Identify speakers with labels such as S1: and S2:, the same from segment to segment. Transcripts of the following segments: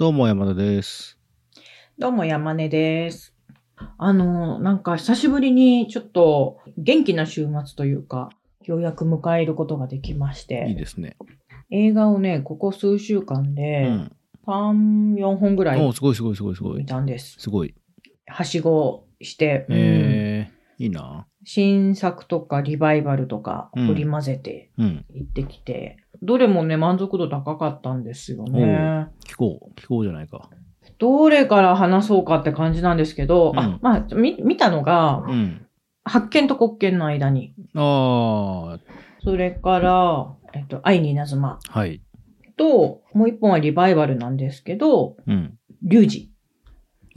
S1: どうも山田です。
S2: どうも山根です。あの、なんか久しぶりにちょっと元気な週末というか、ようやく迎えることができまして、
S1: いいですね。
S2: 映画をね、ここ数週間
S1: う
S2: で
S1: ん。
S2: 3、4本ぐらい
S1: おすごいすごいすごいすごい
S2: 見。たんです。
S1: すごい。
S2: はしごして、うん
S1: えー、いいな。
S2: 新作とかリバイバルとか
S1: うん
S2: 織り交ぜて
S1: うん。
S2: 行ってきて、どれもね、満足度高かったんですよね。
S1: 聞こう。聞こうじゃないか。
S2: どれから話そうかって感じなんですけど、
S1: うん
S2: あ、まあ、み見たのが、
S1: うん。
S2: 発見と国見の間に。
S1: あ
S2: それから、えっと、愛に稲妻
S1: ー、はい。
S2: と、もう一本はリバイバルなんですけど、
S1: うん。
S2: リュウジ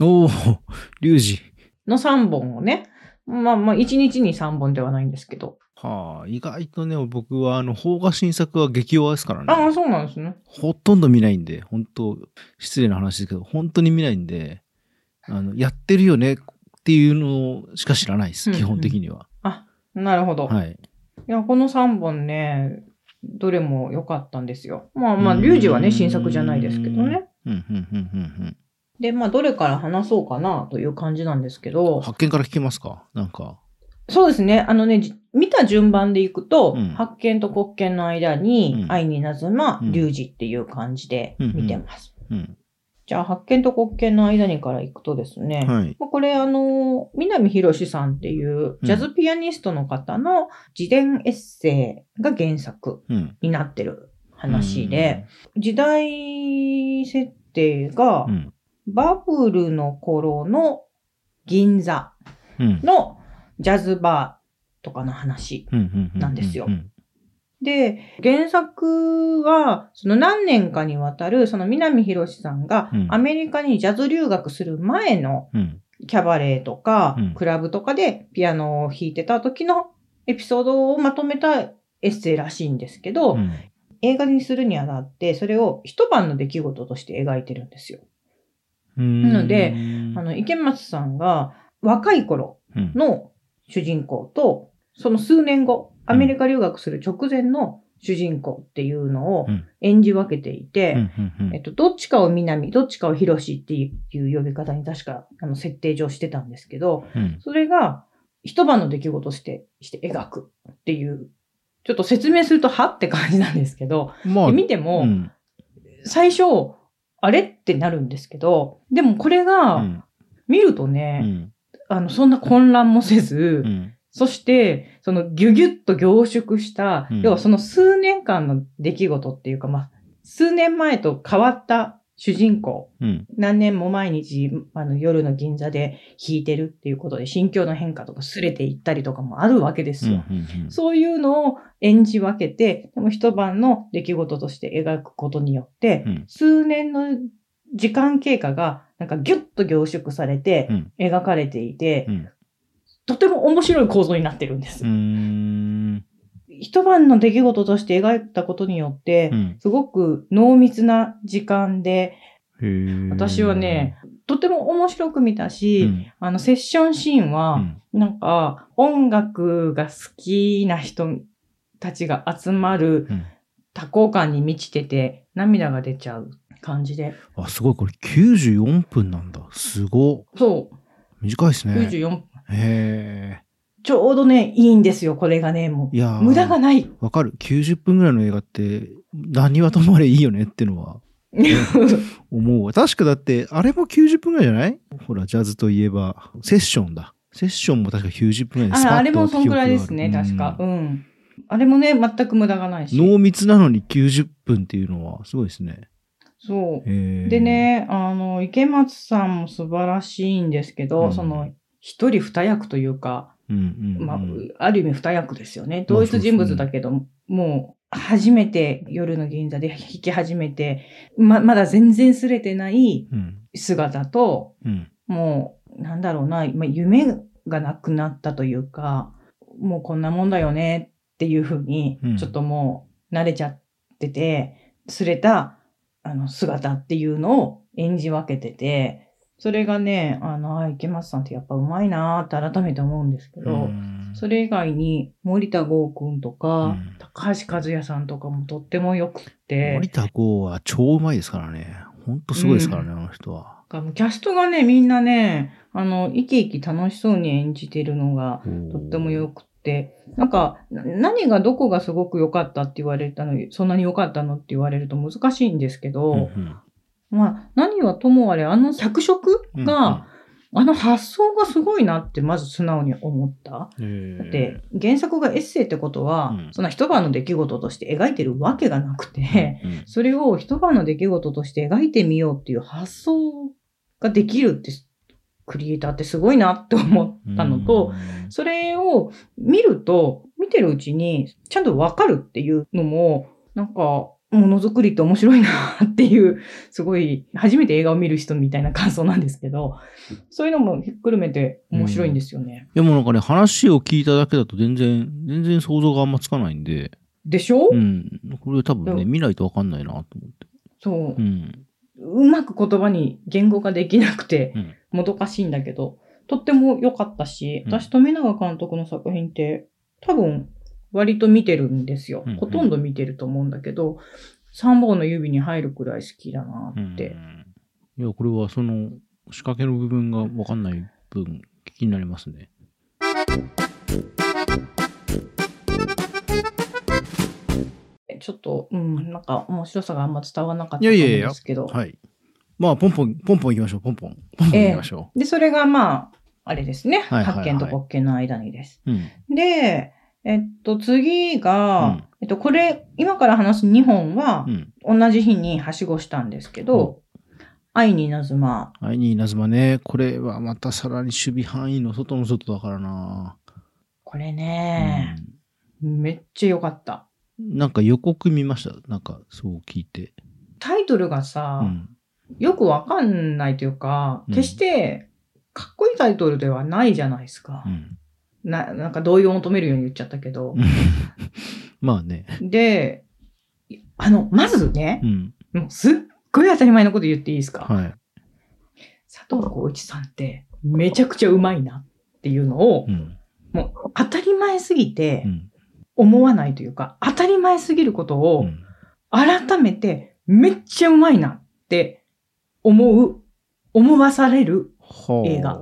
S1: おー、リュウジ。
S2: の3本をね、まあまあ、1日に3本ではないんですけど。
S1: はあ、意外とね、僕は、あの、邦画新作は激弱ですからね。
S2: ああ、そうなんですね。
S1: ほとんど見ないんで、本当失礼な話ですけど、本当に見ないんで、あの、やってるよねっていうのしか知らないです、
S2: うんうん
S1: 基本的には。
S2: なるほど。
S1: はい。
S2: いや、この3本ね、どれも良かったんですよ。まあまあ、
S1: うん
S2: リュウジはね、新作じゃないですけどね。
S1: うん、うん、うん、うん、
S2: で、まあ、どれから話そうかなという感じなんですけ
S1: うん。
S2: ど、
S1: 発見から聞きますか？なんか。
S2: そうですね。あのね、じ見た順番でいくと、
S1: うん
S2: 発見と国見の間に、
S1: うん
S2: 愛に稲妻、
S1: うん
S2: リュウジっていう感じで見てます。
S1: うん。
S2: じゃあ、発見と国見の間にからいくとですね、
S1: はい。
S2: まあこれあの、南博さんっていうジャズピアニストの方の自伝エッセイが原作
S1: うん。
S2: になってる話で、時代設定が
S1: うん。
S2: バブルの頃の銀座
S1: うん。
S2: のジャズバーとかの話。なんですよ
S1: うん。
S2: で、原作は、その何年かにわたる、その南博さんが
S1: うん
S2: アメリカにジャズ留学する前の
S1: うん。
S2: キャバレーとか
S1: うん、
S2: クラブとかでピアノを弾いてた時のエピソードをまとめたエッセイらしいんですけど、
S1: うん。
S2: 映画にするにあたって、それを一晩の出来事として描いてるんですよ。
S1: うん。
S2: なので
S1: うん
S2: あの、池松さんが若い頃
S1: うん。
S2: の主人公と、その数年後、アメリカ留学する直前の主人公っていうのを
S1: うん
S2: 演じ分けていて、どっちかを南、どっちかを広しっていう呼び方に確か、あの、設定上してたんですけど、
S1: うん。
S2: それが一晩の出来事として、して描くっていう、ちょっと説明するとはって感じなんですけど、
S1: まあ、
S2: 見ても、
S1: うん。
S2: 最初、あれってなるんですけど、でもこれ
S1: う
S2: が、
S1: ん。
S2: 見ると
S1: う
S2: ね、
S1: ん。
S2: あの、そんな混乱もせず、
S1: うん。
S2: そして、そのギュギュッと凝縮した、
S1: うん
S2: 要はその数年間の出来事っていうか、まあ、数年前と変わった主人公、
S1: うん。
S2: 何年も毎日、あの、夜の銀座で弾いてるっていうことで、心境の変化とかすれていったりとかもあるわけですよ。
S1: うん。
S2: そういうのを演じ分けて、でも一晩の出来事として描くことによって、
S1: うん。
S2: 数年の時間経過が、なんかギュッと凝縮されて
S1: うん。
S2: 描かれていて、
S1: うん。
S2: とても面白い構造になってるんです。
S1: うん。
S2: 一晩の出来事として描いたことによって、
S1: うん。
S2: すごく濃密な時間で、私はね、、とても面白く見た
S1: う
S2: し、
S1: ん。
S2: あの、セッションシーン
S1: う
S2: は、
S1: ん。
S2: なんか、音楽が好きな人たちが集まる
S1: うん
S2: 多幸感に満ちてて、涙が出ちゃう感じで。
S1: あ、すごい。これ94分なんだ。すご。
S2: そ
S1: 短いです
S2: う、
S1: ね。
S2: 94分。
S1: へ
S2: ちょうどね、いいんですよ、これがね、も
S1: え。いや
S2: 無駄がない。
S1: わかる。90分ぐらいの映画って、何はともあれいいよねってのは 思うわ。確かだって、あれも90分ぐらいじゃない？ほら、ジャズといえば、セッションだ。セッションも確か90分ぐらいでスパッと
S2: ああれもそんくらいですね、確か。うん。あれもね、全く無駄がないし。
S1: 濃密なのに90分っていうのはすごいですね。
S2: そう。で、ね、あの、池松さんも素晴らしいんですけど、
S1: うん。
S2: その、一人二役というか、
S1: うんうんうん。
S2: まあ、ある意味二役ですよね。同一人物だけど、もう、初めて夜の銀座で弾き始めて、ま、まだ全然すれてない
S1: うん。
S2: 姿と、
S1: うん。
S2: もう、なんだろうな、まあ、夢がなくなったというか、もうこんなもんだよねっていうふうに
S1: うん、
S2: ちょっともう慣れちゃってて、すれた、あの、姿っていうのを演じ分けてて、それがね、あの、あ、池松さんってやっぱ上手いなーって改めて思うんですけど、
S1: うん
S2: それ以外に森田剛くんとか、
S1: うん
S2: 高橋和也さんとかもとってもよくって、
S1: 森田剛は超うまいですからね。ほんとすごいですからね、あの人は。
S2: キャストがね、みんなね、あの、生き生き楽しそうに演じてるのが、とっても良くて、なんか、な何がどこがすごく良かったって言われたの、そんなに良かったのって言われると難しいんですけど、
S1: うんうん。
S2: まあ、何はともあれ、あの脚色が、あの発想がすごいなって、まず素直に思った。
S1: うん
S2: だって、原作がエッセイってことは、
S1: うん。
S2: そんな一晩の出来事として描いてるわけがなくて、
S1: うん。
S2: それを一晩の出来事として描いてみようっていう発想ができるって、クリエイターってすごいなって思ったのと、、それを見ると、見てるうちにちゃんとわかるっていうのも、なんか、ものづくりって面白いなっていう、すごい、初めて映画を見る人みたいな感想なんですけど、そういうのもひっくるめて面白いんですよね。
S1: でもなんかね、話を聞いただけだと全然、全然想像があんまつかないんで、
S2: でしょ、
S1: うん。これ多分ね、
S2: うん
S1: 見ないとわかんないなと思って。
S2: そう
S1: う。ん。
S2: うまく言葉に言語化できなくて
S1: うん、
S2: もどかしいんだけど、とっても良かったし、
S1: うん
S2: 私、富永監督の作品って、多分、割と見てるんですよ
S1: うんうん。
S2: ほとんど見てると思うんだけど、三本の指に入るくらい好きだなって。
S1: いや、これはその、仕掛けの部分がわかんない分、気になりますね。
S2: ちょっと、うん、なんか面白さがあんま伝わらなかったんですけど。
S1: はい。まあ、ポンポン、ポンポン行きましょう、ポンポン。ポンポン行きましょ
S2: で、それがまあ、あれですね。
S1: はいはいはい
S2: 発見と国見の間にです。
S1: う。うん。
S2: で、えっと、次が、
S1: うん
S2: えっと、これ、今から話す2本は
S1: う、ん。
S2: 同じ日にはしごしたんですけど、愛に稲妻。
S1: 愛に稲妻ね。これはまたさらに守備範囲の外の外だからな。
S2: これね、めっちゃ良かった。
S1: うんなんか予告見ました？なんか、そう聞いて。
S2: タイトルがさ、
S1: うん。
S2: よくわかんないというか、
S1: うん
S2: 決して、かっこいいタイトルではないじゃないですか
S1: う。ん。
S2: な、なんか同意を求めるように言っちゃったけど。
S1: まあね。
S2: で、あの、まずね
S1: う、ん。
S2: もうすっごい当たり前のこと言っていいですか、
S1: はい。
S2: 佐藤浩市さんってめちゃくちゃうまいなっていうのを
S1: う、ん。
S2: もう当たり前すぎて
S1: うん。
S2: 思わないというか、当たり前すぎること
S1: う
S2: を
S1: ん。
S2: 改めてめっちゃうまいなって思う、思わされる
S1: はあ。
S2: 映画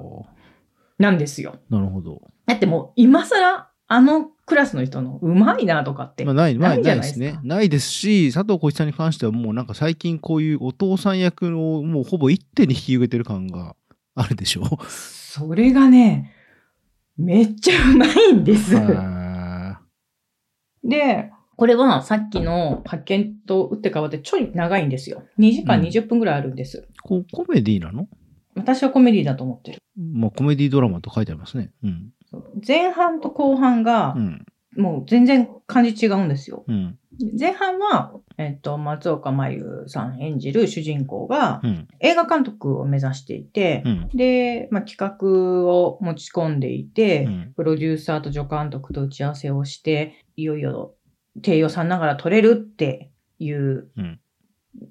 S2: なんですよ。
S1: なるほど。
S2: だってもう今更あのクラスの人のうまいなとかって
S1: まあ、ない、まあ、
S2: ないじ
S1: ないで
S2: す
S1: ね。ないですし、佐藤浩市さんに関してはもうなんか最近こういうお父さん役のもうほぼ一手に引き受けてる感があるでしょ。
S2: それがね、めっちゃうまいんです。
S1: あ
S2: で、これはさっきの発見と打って変わってちょい長いんですよ。2時間
S1: うん
S2: 20分ぐらいあるんです。
S1: ーこコメディなの？
S2: 私はコメディだと思ってる。
S1: まあコメディドラマと書いてありますね。うん。
S2: 前半と後半が
S1: う、ん。
S2: もう全然感じ違うんですよ。
S1: うん。
S2: 前半は、えっと、松岡真優さん演じる主人公が
S1: うん。
S2: 映画監督を目指していて
S1: う、ん。
S2: で、まあ、企画を持ち込んでいて、
S1: うん。
S2: プロデューサーと助監督と打ち合わせをして、いよいよ低予算ながら撮れるっていう、
S1: うん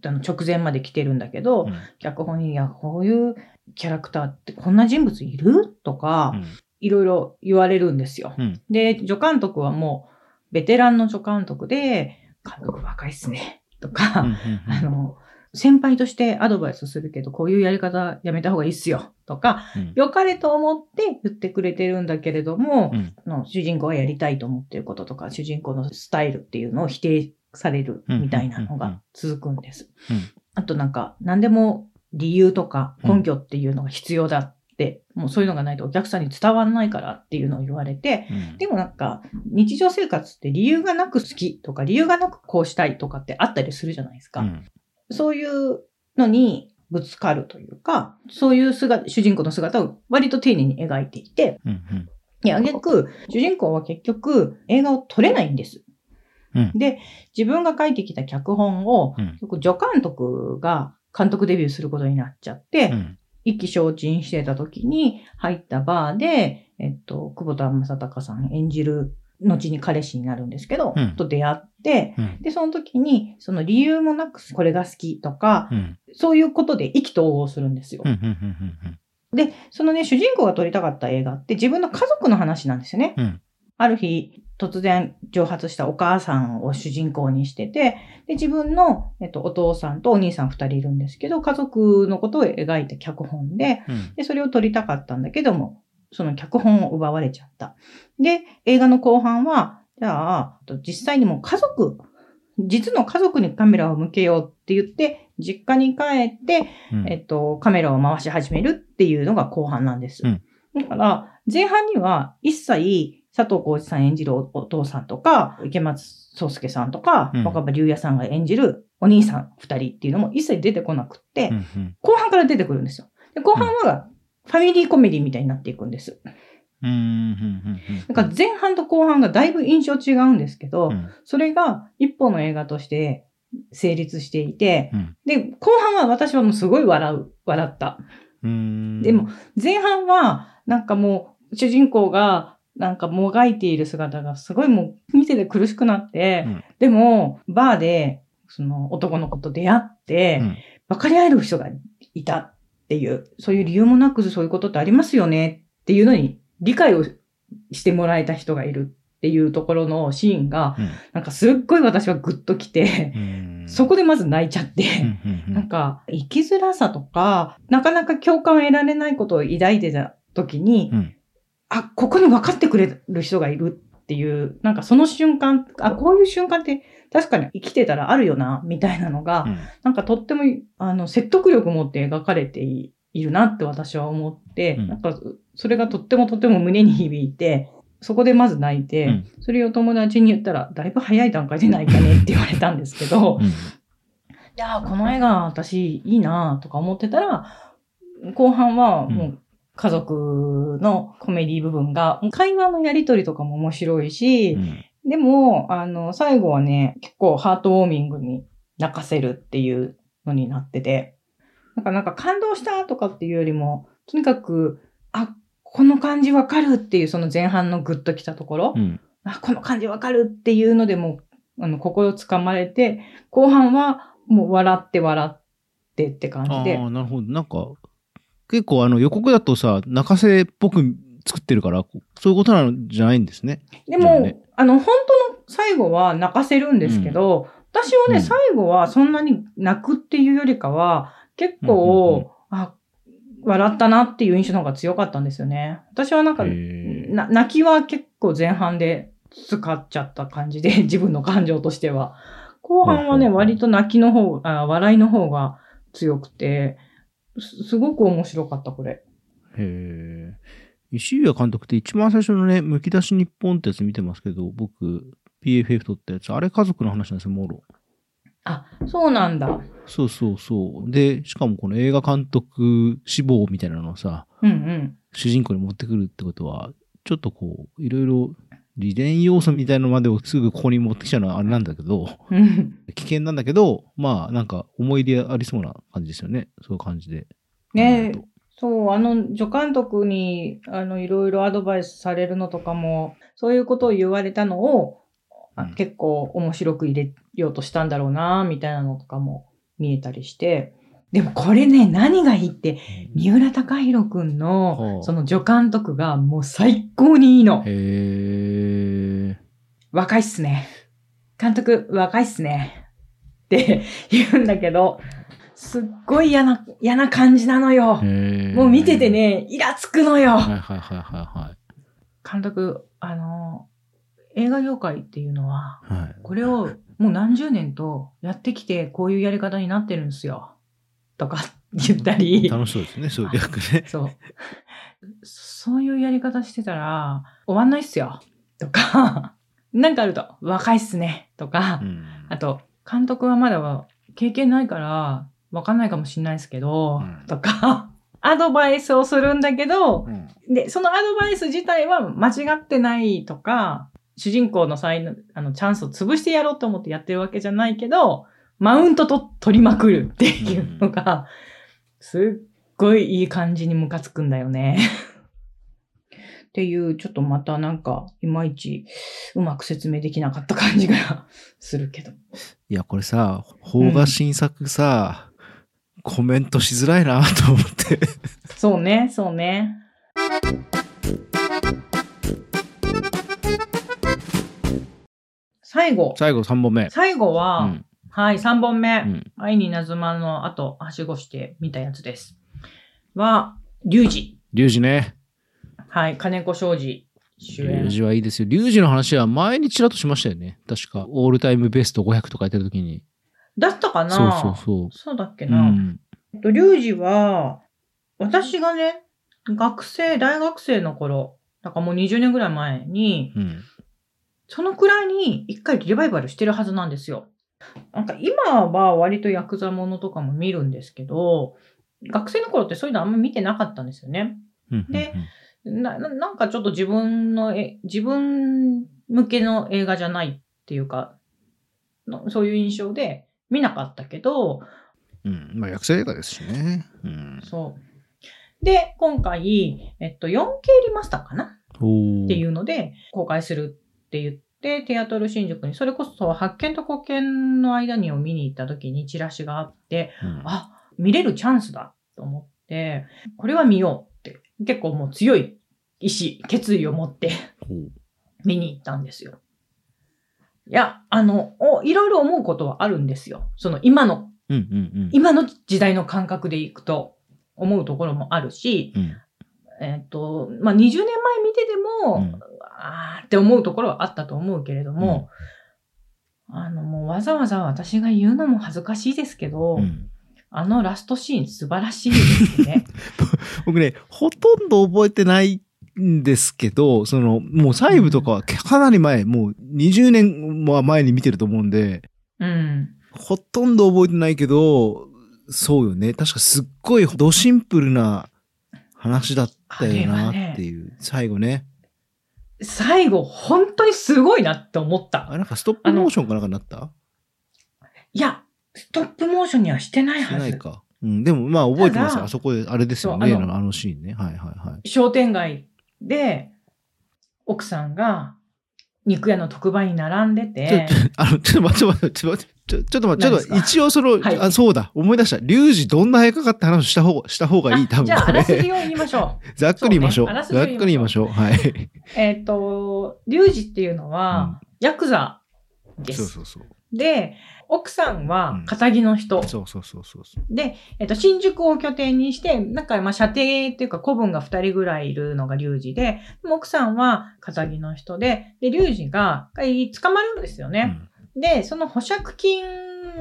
S2: あの直前まで来てるんだけど、
S1: うん
S2: 脚本に、いや、こういうキャラクターってこんな人物いる？とか、いろいろ言われるんですよ。
S1: うん。
S2: で、助監督はもう、ベテランの助監督で、監督若いっすね。とか、あの、先輩としてアドバイスするけど、こういうやり方やめた方がいいっすよ。とか、
S1: うん。
S2: 良かれと思って言ってくれてるんだけれども、
S1: うん。
S2: の主人公がやりたいと思ってることとか、主人公のスタイルっていうのを否定されるみたいなのが続くんです。
S1: うん。
S2: あとなんか、何でも理由とか根拠っていうのが必要だって、もうそういうのがないとお客さんに伝わらないからっていうのを言われて、
S1: うん。
S2: でもなんか、日常生活って理由がなく好きとか、理由がなくこうしたいとかってあったりするじゃないですか。
S1: うん。
S2: そういうのにぶつかるというか、そういう姿、主人公の姿を割と丁寧に描いていて、
S1: うんうん。
S2: いや、挙句、主人公は結局映画を撮れないんです。
S1: うん。
S2: で、自分が書いてきた脚本を、
S1: うん。
S2: 助監督が監督デビューすることになっちゃって、
S1: うん。
S2: 意気消沈してた時に入ったバーで、えっと、久保田正孝さん演じる、後に彼氏になるんですけど、
S1: うん
S2: と出会って、
S1: うん
S2: で、その時に、その理由もなくこれが好きとか、
S1: うん
S2: そういうことで意気投合するんですよ。で、そのね、主人公が撮りたかった映画って自分の家族の話なんですよね。
S1: うん
S2: ある日、突然蒸発したお母さんを主人公にしてて、で、自分の、えっと、お父さんとお兄さん二人いるんですけど、家族のことを描いた脚本で、
S1: うん。
S2: で、それを撮りたかったんだけども、その脚本を奪われちゃった。で、映画の後半は、じゃあ、実際にもう家族、実の家族にカメラを向けようって言って、実家に帰って、
S1: うん
S2: えっと、カメラを回し始めるっていうのが後半なんです。
S1: うん
S2: だから、前半には一切佐藤浩市さん演じるおお父さんとか、池松壮介さんとか、
S1: うん
S2: 若葉龍也さんが演じるお兄さん二人っていうのも一切出てこなくって、
S1: うんうん
S2: 後半から出てくるんですよ。で後半はファミリーコメディみたいになっていくんです。
S1: うん
S2: から前半と後半がだいぶ印象違うんですけど、
S1: うん。
S2: それが一本の映画として成立していて、
S1: うん。
S2: で、後半は私はもうすごい笑う、笑った。
S1: うん。
S2: でも、前半は、なんかもう、主人公が、なんかもがいている姿がすごいもう見てて苦しくなって、
S1: うん。
S2: でも、バーで、その男の子と出会って、
S1: うん。
S2: 分かり合える人がいたっていう、そういう理由もなくそういうことってありますよねっていうのに理解をしてもらえた人がいるっていうところのシーンが、
S1: うん。
S2: なんかすっごい私はグッときて、
S1: うん。
S2: そこでまず泣いちゃって、
S1: うん。
S2: なんか生きづらさとか、なかなか共感を得られないことを抱いてた時に、
S1: うん。
S2: あ、ここに分かってくれる人がいるっていう、なんかその瞬間、あ、こういう瞬間って確かに生きてたらあるよな、みたいなのが、
S1: うん。
S2: なんかとっても、あの、説得力を持って描かれていいるなって私は思って、
S1: うん。
S2: なんか、それがとってもとっても胸に響いて、そこでまず泣いて、
S1: うん。
S2: それを友達に言ったら、だいぶ早い段階で泣いたねって言われたんですけど、
S1: うん。
S2: いやーこの映画私いいなとか思ってたら、後半はもう家族のコメディ部分が、会話のやりとりとかも面白いし、
S1: うん
S2: でも、あの、最後はね、結構ハートウォーミングに泣かせるっていうのになってて、なんかなんか感動したとかっていうよりも、とにかく、あ、この感じわかるっていうその前半のグッときたところ、
S1: うん
S2: あ、この感じわかるっていうのでもう、あの、心をつかまれて、後半はもう笑って笑ってって感じで
S1: あ。あ、なるほど。なんか、結構あの予告だとさ、泣かせっぽく作ってるから、そういうことなんじゃないんですね。
S2: でも、
S1: ね
S2: あの、本当の最後は泣かせるんですけど、私はね、
S1: うん
S2: 最後はそんなに泣くっていうよりかは、結
S1: うんうんうん
S2: 構、あ、笑ったなっていう印象の方が強かったんですよね。私はなんか、泣きは結構前半で使っちゃった感じで、自分の感情としては。後半はね、割と泣きの方、あ笑いの方が強くて、すすごく面白かった、これ。
S1: へえ。石井谷監督って一番最初のね、むき出し日本ってやつ見てますけど、僕、PFF 撮ったやつ、あれ家族の話なんですよ、もろ。
S2: あ、そうなんだ。
S1: そうそうそう。で、しかもこの映画監督志望みたいなのをさ、
S2: うんうん。
S1: 主人公に持ってくるってことは、ちょっとこう、いろいろ、利伝要素みたいなのまでをすぐここに持ってきちゃうのはあれなんだけど、
S2: うん
S1: 危険なんだけど、まあなんか思い入れありそうな感じですよね。そういう感じで。
S2: ねえそう、あの、助監督に、あの、いろいろアドバイスされるのとかも、そういうことを言われたのを、あ
S1: うん
S2: 結構面白く入れようとしたんだろうな、みたいなのとかも見えたりして。でもこれね、何がいいって、三浦貴大くん
S1: は
S2: の、
S1: あ
S2: その助監督がもう最高にいいの。
S1: へえ。
S2: 若いっすね。監督、若いっすね。って言うんだけど、すっごい嫌な、嫌な感じなのよ。もう見てて。ね、イラつくのよ。
S1: はいはいはいはい
S2: 監督、あの、映画業界っていうのは、
S1: はい。はい。
S2: これをもう何十年とやってきて、こういうやり方になってるんですよ。とか言ったり。
S1: 楽しそうですね、そういう役ね。
S2: そう。そういうやり方してたら、終わんないっすよ。とか、なんかあると、若いっすね。とか、
S1: うん
S2: あと、監督はまだ経験ないから、わかんないかもしれないですけど、
S1: うん
S2: とか、アドバイスをするんだけど、
S1: うん
S2: で、そのアドバイス自体は間違ってないとか、主人公の才能、あの、チャンスを潰してやろうと思ってやってるわけじゃないけど、マウントと取りまくるっていうのが、すっごいいい感じにムカつくんだよね。っていう、ちょっとまたなんか、いまいちうまく説明できなかった感じがするけど。
S1: いや、これさ、邦画新作さ、コメントしづらいなと思って。
S2: そうね、そうね。最後。
S1: 最後3本目。
S2: 最後は、
S1: うん。
S2: はい、3本目。
S1: うん。
S2: 愛になずまの後、はしごして見たやつです。は、リュウジ。
S1: リュウジね。
S2: はい、金子庄司主演
S1: リュウ。ジはいいですよ。リュウジの話は前にちらっとしましたよね。確か、オールタイムベスト500とかやってる時に。
S2: だったかな
S1: そうそうそう。
S2: そうだっけ
S1: う
S2: な。
S1: ん。
S2: えっと、リュウジは、私がね、学生、大学生の頃、だからもう20年ぐらい前に、
S1: うん。
S2: そのくらいに一回リバイバルしてるはずなんですよ。なんか今は割とヤクザものとかも見るんですけど、学生の頃ってそういうのあんま見てなかったんですよね。
S1: うん。
S2: でな、ななんかちょっと自分のえ、自分向けの映画じゃないっていうか、のそういう印象で見なかったけど、
S1: うん。まあ、役者映画ですしね。うん。
S2: そう。で、今回、えっと、4K リマスターかな？
S1: お
S2: っていううので、公開するって言って、テアトル新宿に、それこそ発見と保険の間にを見に行った時にチラシがあって、
S1: ん。
S2: あ、見れるチャンスだと思って、これは見ようって、結構もう強い意志、決意を持って 見に行ったんですよ。いや、あの、おいろいろ思うことはあるんですよ。その今の、
S1: うんうん
S2: 今の時代の感覚でいくと思うところもあるし、
S1: うん。うん。
S2: えっ、と、まあ、20年前見てても、
S1: うん
S2: あーって思うところはあったと思うけれども、あの、もうわざわざ私が言うのも恥ずかしいですけど、
S1: うん
S2: あのラストシーン素晴らしいですね。
S1: 僕ね、ほとんど覚えてないんですけど、その、もう細部とかはかなり前、もう20年も前に見てると思うんで、
S2: うん。
S1: ほとんど覚えてないけど、そうよね。確かすっごいドシンプルな話だったよなっていう。最後ね。
S2: 最後、本当にすごいなって思った。
S1: あ、なんかストップモーションかなんかになった？
S2: いや、ストップモーションにはしてない
S1: し
S2: はず。
S1: ないか。うん、でもまあ覚えてますあそこで、あれですよね。
S2: あの
S1: あのシーンね。はいはいはい。
S2: 商店街で、奥さんが肉屋の特売に並んでて、
S1: あの、ちょっと待って待って、ちょっと待って、ちょっと待って、ちょっと一応その、
S2: はい
S1: あ、そうだ、思い出した。リュウジどんな早かかって話をした方、した方がいい、多分
S2: あじゃあ。あらすじを言いましょう。
S1: ざっくり言いましょう。
S2: そうね
S1: ざっくり言いましょう。はい。
S2: えっ、と、リュウジっていうのは、ヤクザです。
S1: そうそうそう。
S2: で、奥さんは仇の人。
S1: そうそうそうそうそう。
S2: で、えっと、新宿を拠点にして、なんか、まあ、射程っていうか、古文が二人ぐらいいるのがリュウジで、でも奥さんは仇の人で、で、リュウジが、捕まるんですよね。で、その保釈金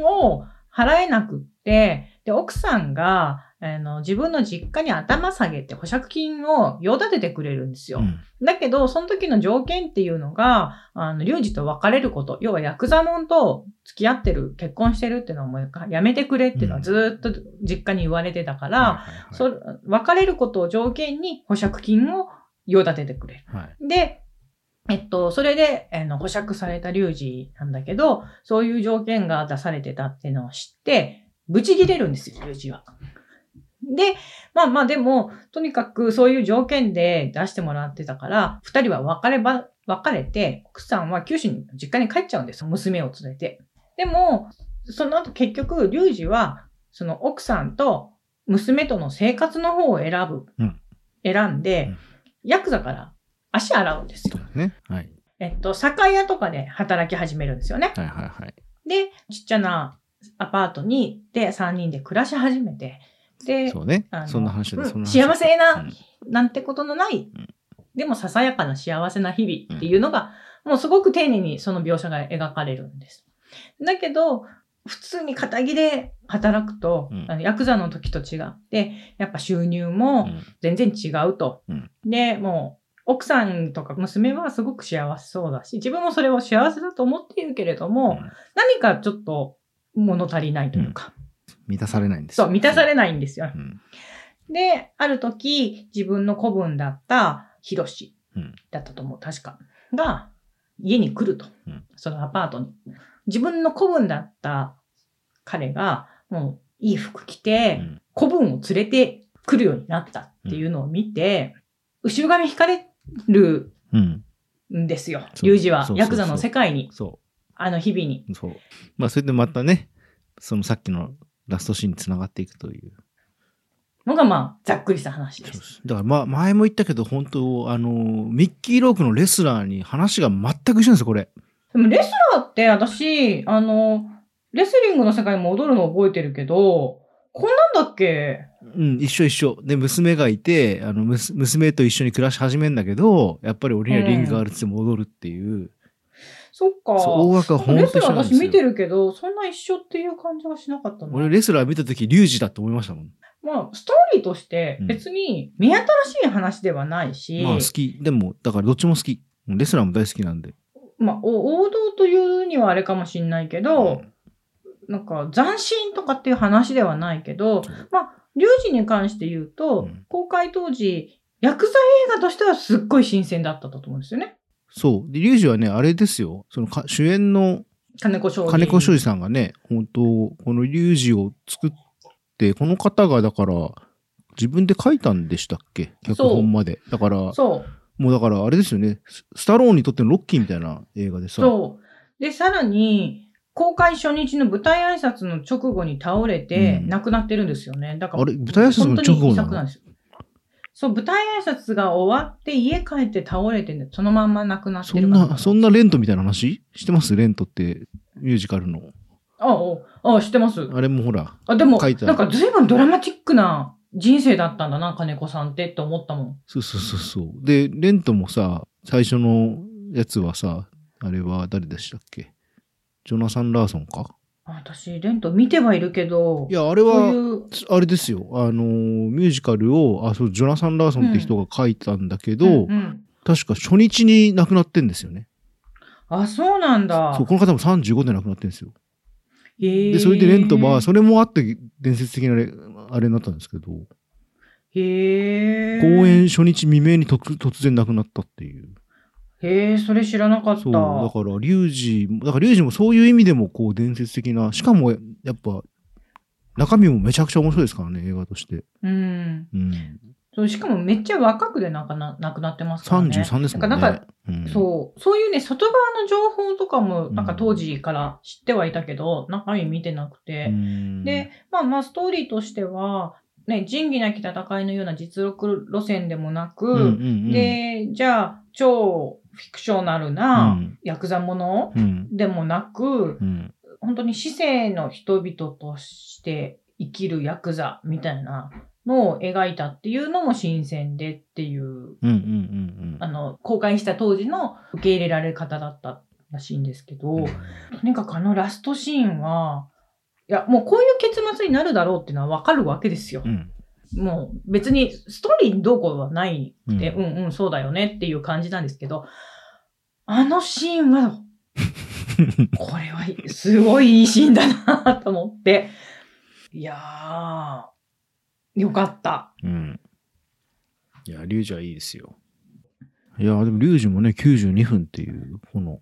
S2: を払えなくって、で、奥さんが、あの、自分の実家に頭下げて保釈金を用立ててくれるんですよ。
S1: うん。
S2: だけど、その時の条件っていうのが、あの、リュウジと別れること、要はヤクザモンと付き合ってる、結婚してるっていうのをもうやめてくれっていうのはずーっと実家に言われてたから、別れることを条件に保釈金を用立ててくれる。
S1: はい。
S2: で、えっと、それで、あの、保釈されたリュウジなんだけど、そういう条件が出されてたっていうのを知って、ブチ切れるんですよ、リュウジは。で、まあまあでも、とにかくそういう条件で出してもらってたから、二人は別れば、別れて、奥さんは九州に、実家に帰っちゃうんですよ、娘を連れて。でも、その後結局、リュウジは、その奥さんと娘との生活の方を選ぶ。
S1: うん
S2: 選んで、
S1: うん
S2: ヤクザから足洗うんですよ
S1: ね。はい。
S2: えっと、酒屋とかで働き始めるんですよね。
S1: はいはいはい。
S2: で、ちっちゃなアパートに、で、3人で暮らし始めて、で、
S1: そうね。そんな話で、
S2: うん。
S1: そんな話
S2: 幸せな
S1: うん。
S2: なんてことのない、
S1: ん。
S2: でもささやかな幸せな日々っていうのが、もうすごく丁寧にその描写が描かれるんです。だけど、普通に仇で働くと、
S1: うん。
S2: あのヤクザの時と違って、やっぱ収入も
S1: うん。
S2: 全然違うと。
S1: うん。
S2: で、もう、奥さんとか娘はすごく幸せそうだし、自分もそれを幸せだと思っているけれども、
S1: うん。
S2: 何かちょっと物足りないというか、
S1: 満たされないんです
S2: そう、満たさ
S1: れ
S2: れないんですよ。
S1: うん。
S2: で、ある時、自分の子分だったヒロシ
S1: うん
S2: だったと思う、確か。が、家に来ると。
S1: うん
S2: そのアパートに。自分の子分だった彼が、もう、いい服着て、
S1: うん
S2: 子分を連れて来るようになったっていうのを見て、後ろ髪引かれる
S1: うん。
S2: んですよ。
S1: そう
S2: リュウジはヤクザの世界に、
S1: そ
S2: あの日々に。
S1: う。そう。まあ、それでまたね、そのさっきのラストシーンにつながっていくという。
S2: のがまあ、ざっくりした話で。
S1: そうですすだからまあ、前も言ったけど、本当あの、ミッキー・ロークのレスラーに話が全く一緒なんですよ、これ。
S2: でもレスラーって私、あの、レスリングの世界に戻るの覚えてるけど、こんなんだっけ？
S1: うん、一緒一緒。で、娘がいて、あの、娘と一緒に暮らし始めんだけど、やっぱり俺にはリングがあるって戻るっていう。
S2: そっか。
S1: そう、大枠は本
S2: レスラー。私見てるけど、そんな一緒っていう感じがしなかったな。
S1: 俺レスラー見た時、リュウジだって思いましたもん。
S2: まあ、ストーリーとして
S1: うん
S2: 別に目新しい話ではないし、
S1: まあ好き。でも、だからどっちも好き。レスラーも大好きなんで。
S2: まあ、お王道というにはあれかもしれないけど、なんか斬新とかっていう話ではないけどまあ、リュウジに関して言うと、
S1: うん
S2: 公開当時、ヤクザ映画としてはすっごい新鮮だったと思うんですよね。
S1: そう。で、リュウジはね、あれですよ。そのか主演の
S2: 金子庄司。
S1: 金子庄司さんがね、本当このリュウジを作って、この方がだから、自分で書いたんでしたっけ？脚本まで。だから、
S2: そう。
S1: もうだからあれですよね。ススタローンにとってのロッキーみたいな映画でさ。
S2: そう。で、さらに、公開初日の舞台挨拶の直後に倒れて、
S1: うん
S2: 亡くなってるんですよね。だから、
S1: あれ舞台挨拶の直後なの？
S2: そう、舞台挨拶が終わって家帰って倒れて、そのまんま亡くなって
S1: そんな、そんなレントみたいな話？してます？レントってミュージカルの。
S2: ああ、ああ、知ってます。
S1: あれもほら、
S2: あ、でも、
S1: 書い
S2: なんか随分ドラマチックな人生だったんだな、金子さんってって思ったもん。
S1: そうそうそうそう。で、レントもさ、最初のやつはさ、あれは誰でしたっけ？ジョナサン・ラーソンか？
S2: あ私、レント見てはいるけど、
S1: いや、あれは、
S2: いう、
S1: あれですよ。あのー、ミュージカルを、あ、そう、ジョナサン・ラーソンって人が書いたんだけど、
S2: うんうん
S1: 確か初日に亡くなってんですよね。
S2: あ、そうなんだ。
S1: そう、この方も35で亡くなってんですよ。
S2: へえ
S1: で、それでレントは、それもあって伝説的なレあれになったんですけど、
S2: へえ。
S1: 公演初日未明に突突然亡くなったっていう。
S2: へえ、それ知らなかった。
S1: そう、だから、リュウジも、だからリュウジもそういう意味でも、こう、伝説的な、しかも、やっぱ、中身もめちゃくちゃ面白いですからね、映画として。
S2: うん。
S1: うん。
S2: そう、しかもめっちゃ若くで亡くな亡くなってますからね。
S1: 33ですもんね。
S2: なんか、なんか
S1: うん、
S2: そう、そういうね、外側の情報とかも、なんか
S1: うん
S2: 当時から知ってはいたけど、中身見てなくて。
S1: うん
S2: で、まあまあ、ストーリーとしては、ね、仁義なき戦いのような実力路線でもなく、
S1: うんうんうん、
S2: で、じゃあ、超フィクショナルな
S1: うん。
S2: ヤクザもの
S1: うん、
S2: でもなく、
S1: うん、
S2: 本当に市政の人々として生きるヤクザみたいなのを描いたっていうのも新鮮でっていう。あの、公開した当時の受け入れられる方だったらしいんですけど、
S1: うん。
S2: とにかくあのラストシーンは、いや、もうこういう結末になるだろうっていうのはわかるわけですよ。
S1: う。ん、
S2: もう別にストーリーにどうこうはない
S1: うん
S2: で、うん、うんそうだよねっていう感じなんですけど、あのシーンは、これはすごいいいシーンだなと思って、いやー、よかった。
S1: うん。いや、リュウジはいいですよ。いや、でもリュウジもね、92分っていう、この、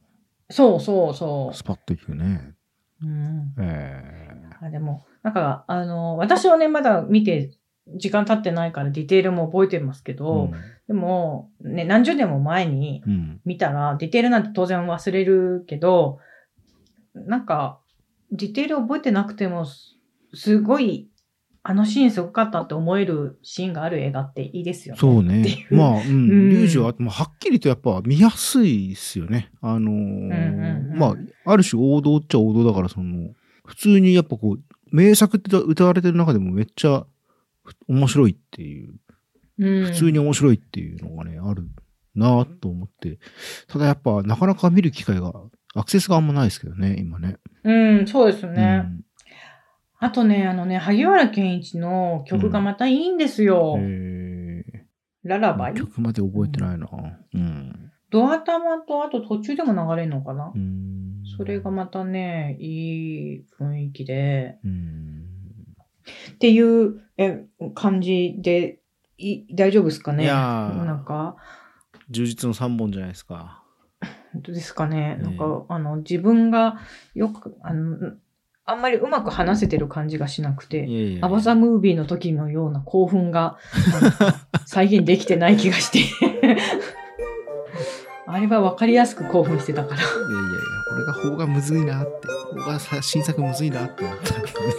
S2: そうそうそ
S1: スパッといくね。
S2: う。うん、
S1: え
S2: あでも、なんか、あの、私はね、まだ見て、時間経ってないからディテールも覚えてますけ
S1: え
S2: ど、でも、ね、何十年も前に
S1: うん。うん。
S2: 見たら、ディテールなんて当然忘れるけど、なんか、ディテール覚えてなくても、すすごい、あのシーンすごかったって思えるシーンがある映画っていいですよね。
S1: そうね
S2: い。う
S1: まあ、うん。
S2: うん
S1: リュウジは、まあ、はっきりとやっぱ見やすいですよね。あのー
S2: うんうんうん
S1: まあ、ある種王道っちゃ王道だから、その、普通にやっぱこう、名作って歌われてる中でもめっちゃ面白いっていう、
S2: うん、
S1: 普通に面白いっていうのがね、あるなぁと思って。ただやっぱなかなか見る機会が、アクセスがあんまないですけどね、今ね。
S2: うん、そうですね。
S1: うん
S2: あとね、あのね、萩原健一の曲がまたいいんですよ。
S1: え
S2: ララバイ？
S1: ー、曲まで覚えてないなうん。
S2: ドア玉とあと途中でも流れるのかな、
S1: うん
S2: それがまたね、いい雰囲気で、
S1: うん。
S2: っていうえ感じで、い大丈夫ですかね？
S1: いやー
S2: なんか、
S1: 充実の3本じゃないですか。
S2: 本当ですかね、
S1: ええ
S2: なんか、あの、自分がよく、あの、あんまりうまく話せてる感じがしなくて、アバザムービーの時のような興奮が 再現できてない気がして。あれは分かりやすく興奮してたから。
S1: いやいやいや、これが邦画むずいなって、邦画さ新作むずいなって思ったんだけどね。